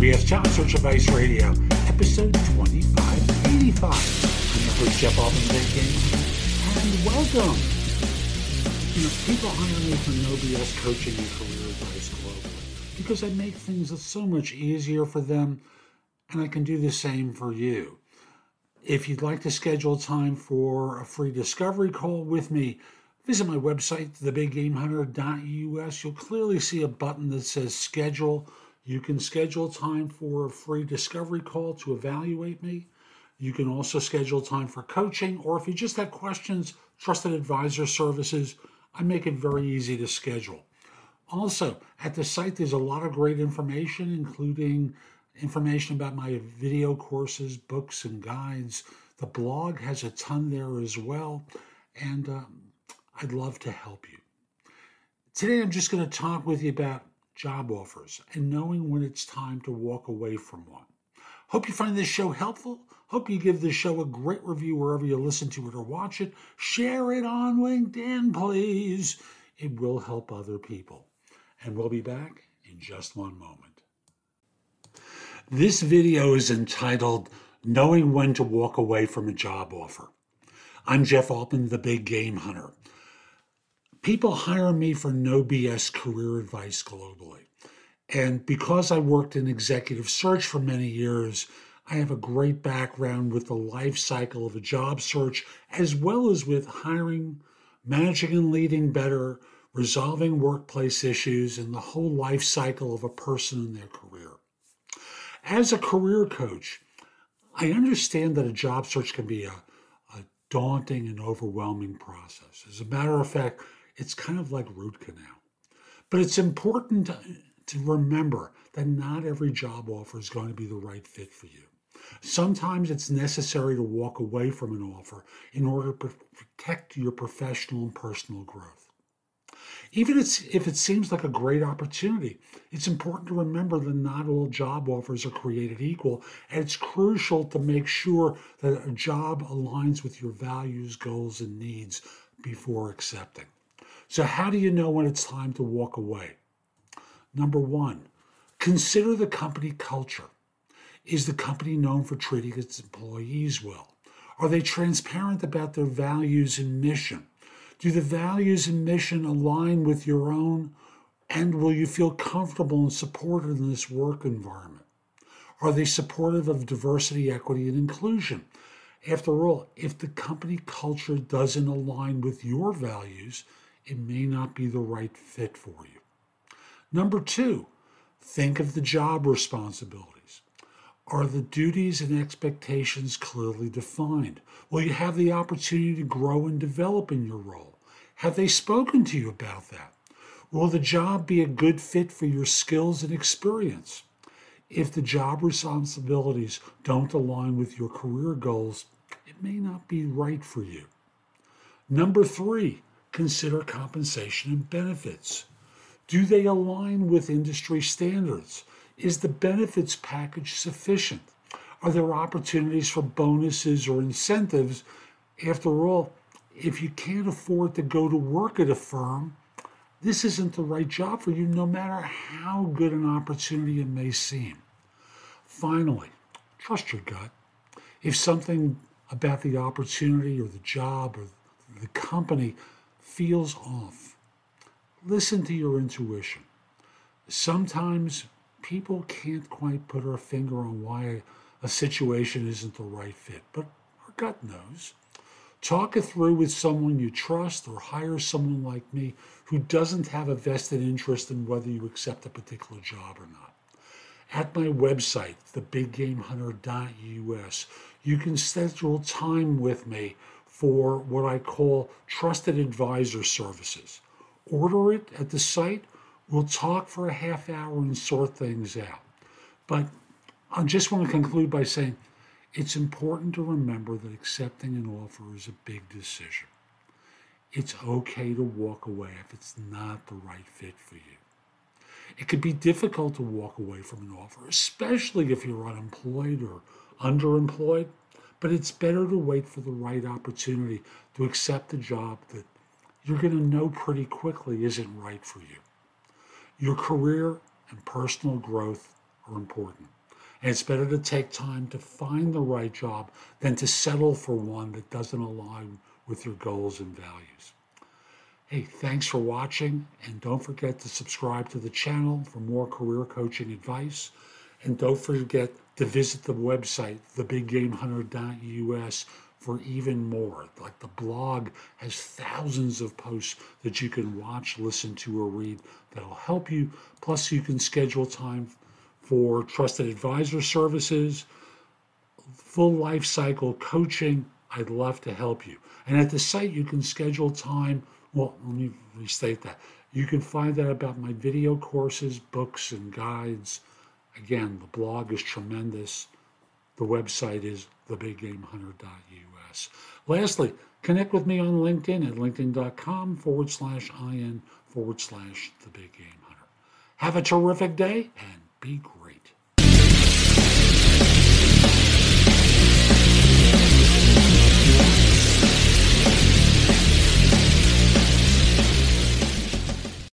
No BS Job Search Advice Radio, episode 2585. I'm your host, Jeff Altman, and welcome. You know, people hire me for no BS coaching and career advice globally because I make things so much easier for them, and I can do the same for you. If you'd like to schedule time for a free discovery call with me, visit my website, thebiggamehunter.us. You'll clearly see a button that says schedule you can schedule time for a free discovery call to evaluate me. You can also schedule time for coaching, or if you just have questions, trusted advisor services, I make it very easy to schedule. Also, at the site, there's a lot of great information, including information about my video courses, books, and guides. The blog has a ton there as well, and um, I'd love to help you. Today, I'm just going to talk with you about job offers, and knowing when it's time to walk away from one. Hope you find this show helpful. Hope you give this show a great review wherever you listen to it or watch it. Share it on LinkedIn, please. It will help other people. And we'll be back in just one moment. This video is entitled Knowing When to Walk Away from a Job Offer. I'm Jeff Altman, the Big Game Hunter people hire me for no BS career advice globally. And because I worked in executive search for many years, I have a great background with the life cycle of a job search, as well as with hiring, managing and leading better, resolving workplace issues, and the whole life cycle of a person in their career. As a career coach, I understand that a job search can be a, a daunting and overwhelming process. As a matter of fact, it's kind of like root canal. But it's important to, to remember that not every job offer is going to be the right fit for you. Sometimes it's necessary to walk away from an offer in order to protect your professional and personal growth. Even if it seems like a great opportunity, it's important to remember that not all job offers are created equal, and it's crucial to make sure that a job aligns with your values, goals, and needs before accepting. So, how do you know when it's time to walk away? Number one, consider the company culture. Is the company known for treating its employees well? Are they transparent about their values and mission? Do the values and mission align with your own? And will you feel comfortable and supported in this work environment? Are they supportive of diversity, equity, and inclusion? After all, if the company culture doesn't align with your values, it may not be the right fit for you. Number two, think of the job responsibilities. Are the duties and expectations clearly defined? Will you have the opportunity to grow and develop in your role? Have they spoken to you about that? Will the job be a good fit for your skills and experience? If the job responsibilities don't align with your career goals, it may not be right for you. Number three, consider compensation and benefits. Do they align with industry standards? Is the benefits package sufficient? Are there opportunities for bonuses or incentives? After all, if you can't afford to go to work at a firm, this isn't the right job for you, no matter how good an opportunity it may seem. Finally, trust your gut. If something about the opportunity or the job or the company feels off. Listen to your intuition. Sometimes people can't quite put our finger on why a situation isn't the right fit, but our gut knows. Talk it through with someone you trust or hire someone like me who doesn't have a vested interest in whether you accept a particular job or not. At my website, thebiggamehunter.us, you can schedule time with me for what I call trusted advisor services. Order it at the site. We'll talk for a half hour and sort things out. But I just want to conclude by saying it's important to remember that accepting an offer is a big decision. It's okay to walk away if it's not the right fit for you. It can be difficult to walk away from an offer, especially if you're unemployed or underemployed. But it's better to wait for the right opportunity to accept a job that you're going to know pretty quickly isn't right for you. Your career and personal growth are important. And it's better to take time to find the right job than to settle for one that doesn't align with your goals and values. Hey, thanks for watching, and don't forget to subscribe to the channel for more career coaching advice. And don't forget to visit the website, thebiggamehunter.us, for even more. Like the blog has thousands of posts that you can watch, listen to, or read that'll help you. Plus, you can schedule time for trusted advisor services, full life cycle coaching. I'd love to help you. And at the site, you can schedule time. Well, let me restate that. You can find out about my video courses, books, and guides. Again, the blog is tremendous. The website is thebiggamehunter.us. Lastly, connect with me on LinkedIn at linkedin.com forward slash in forward slash the big game hunter. Have a terrific day and be great.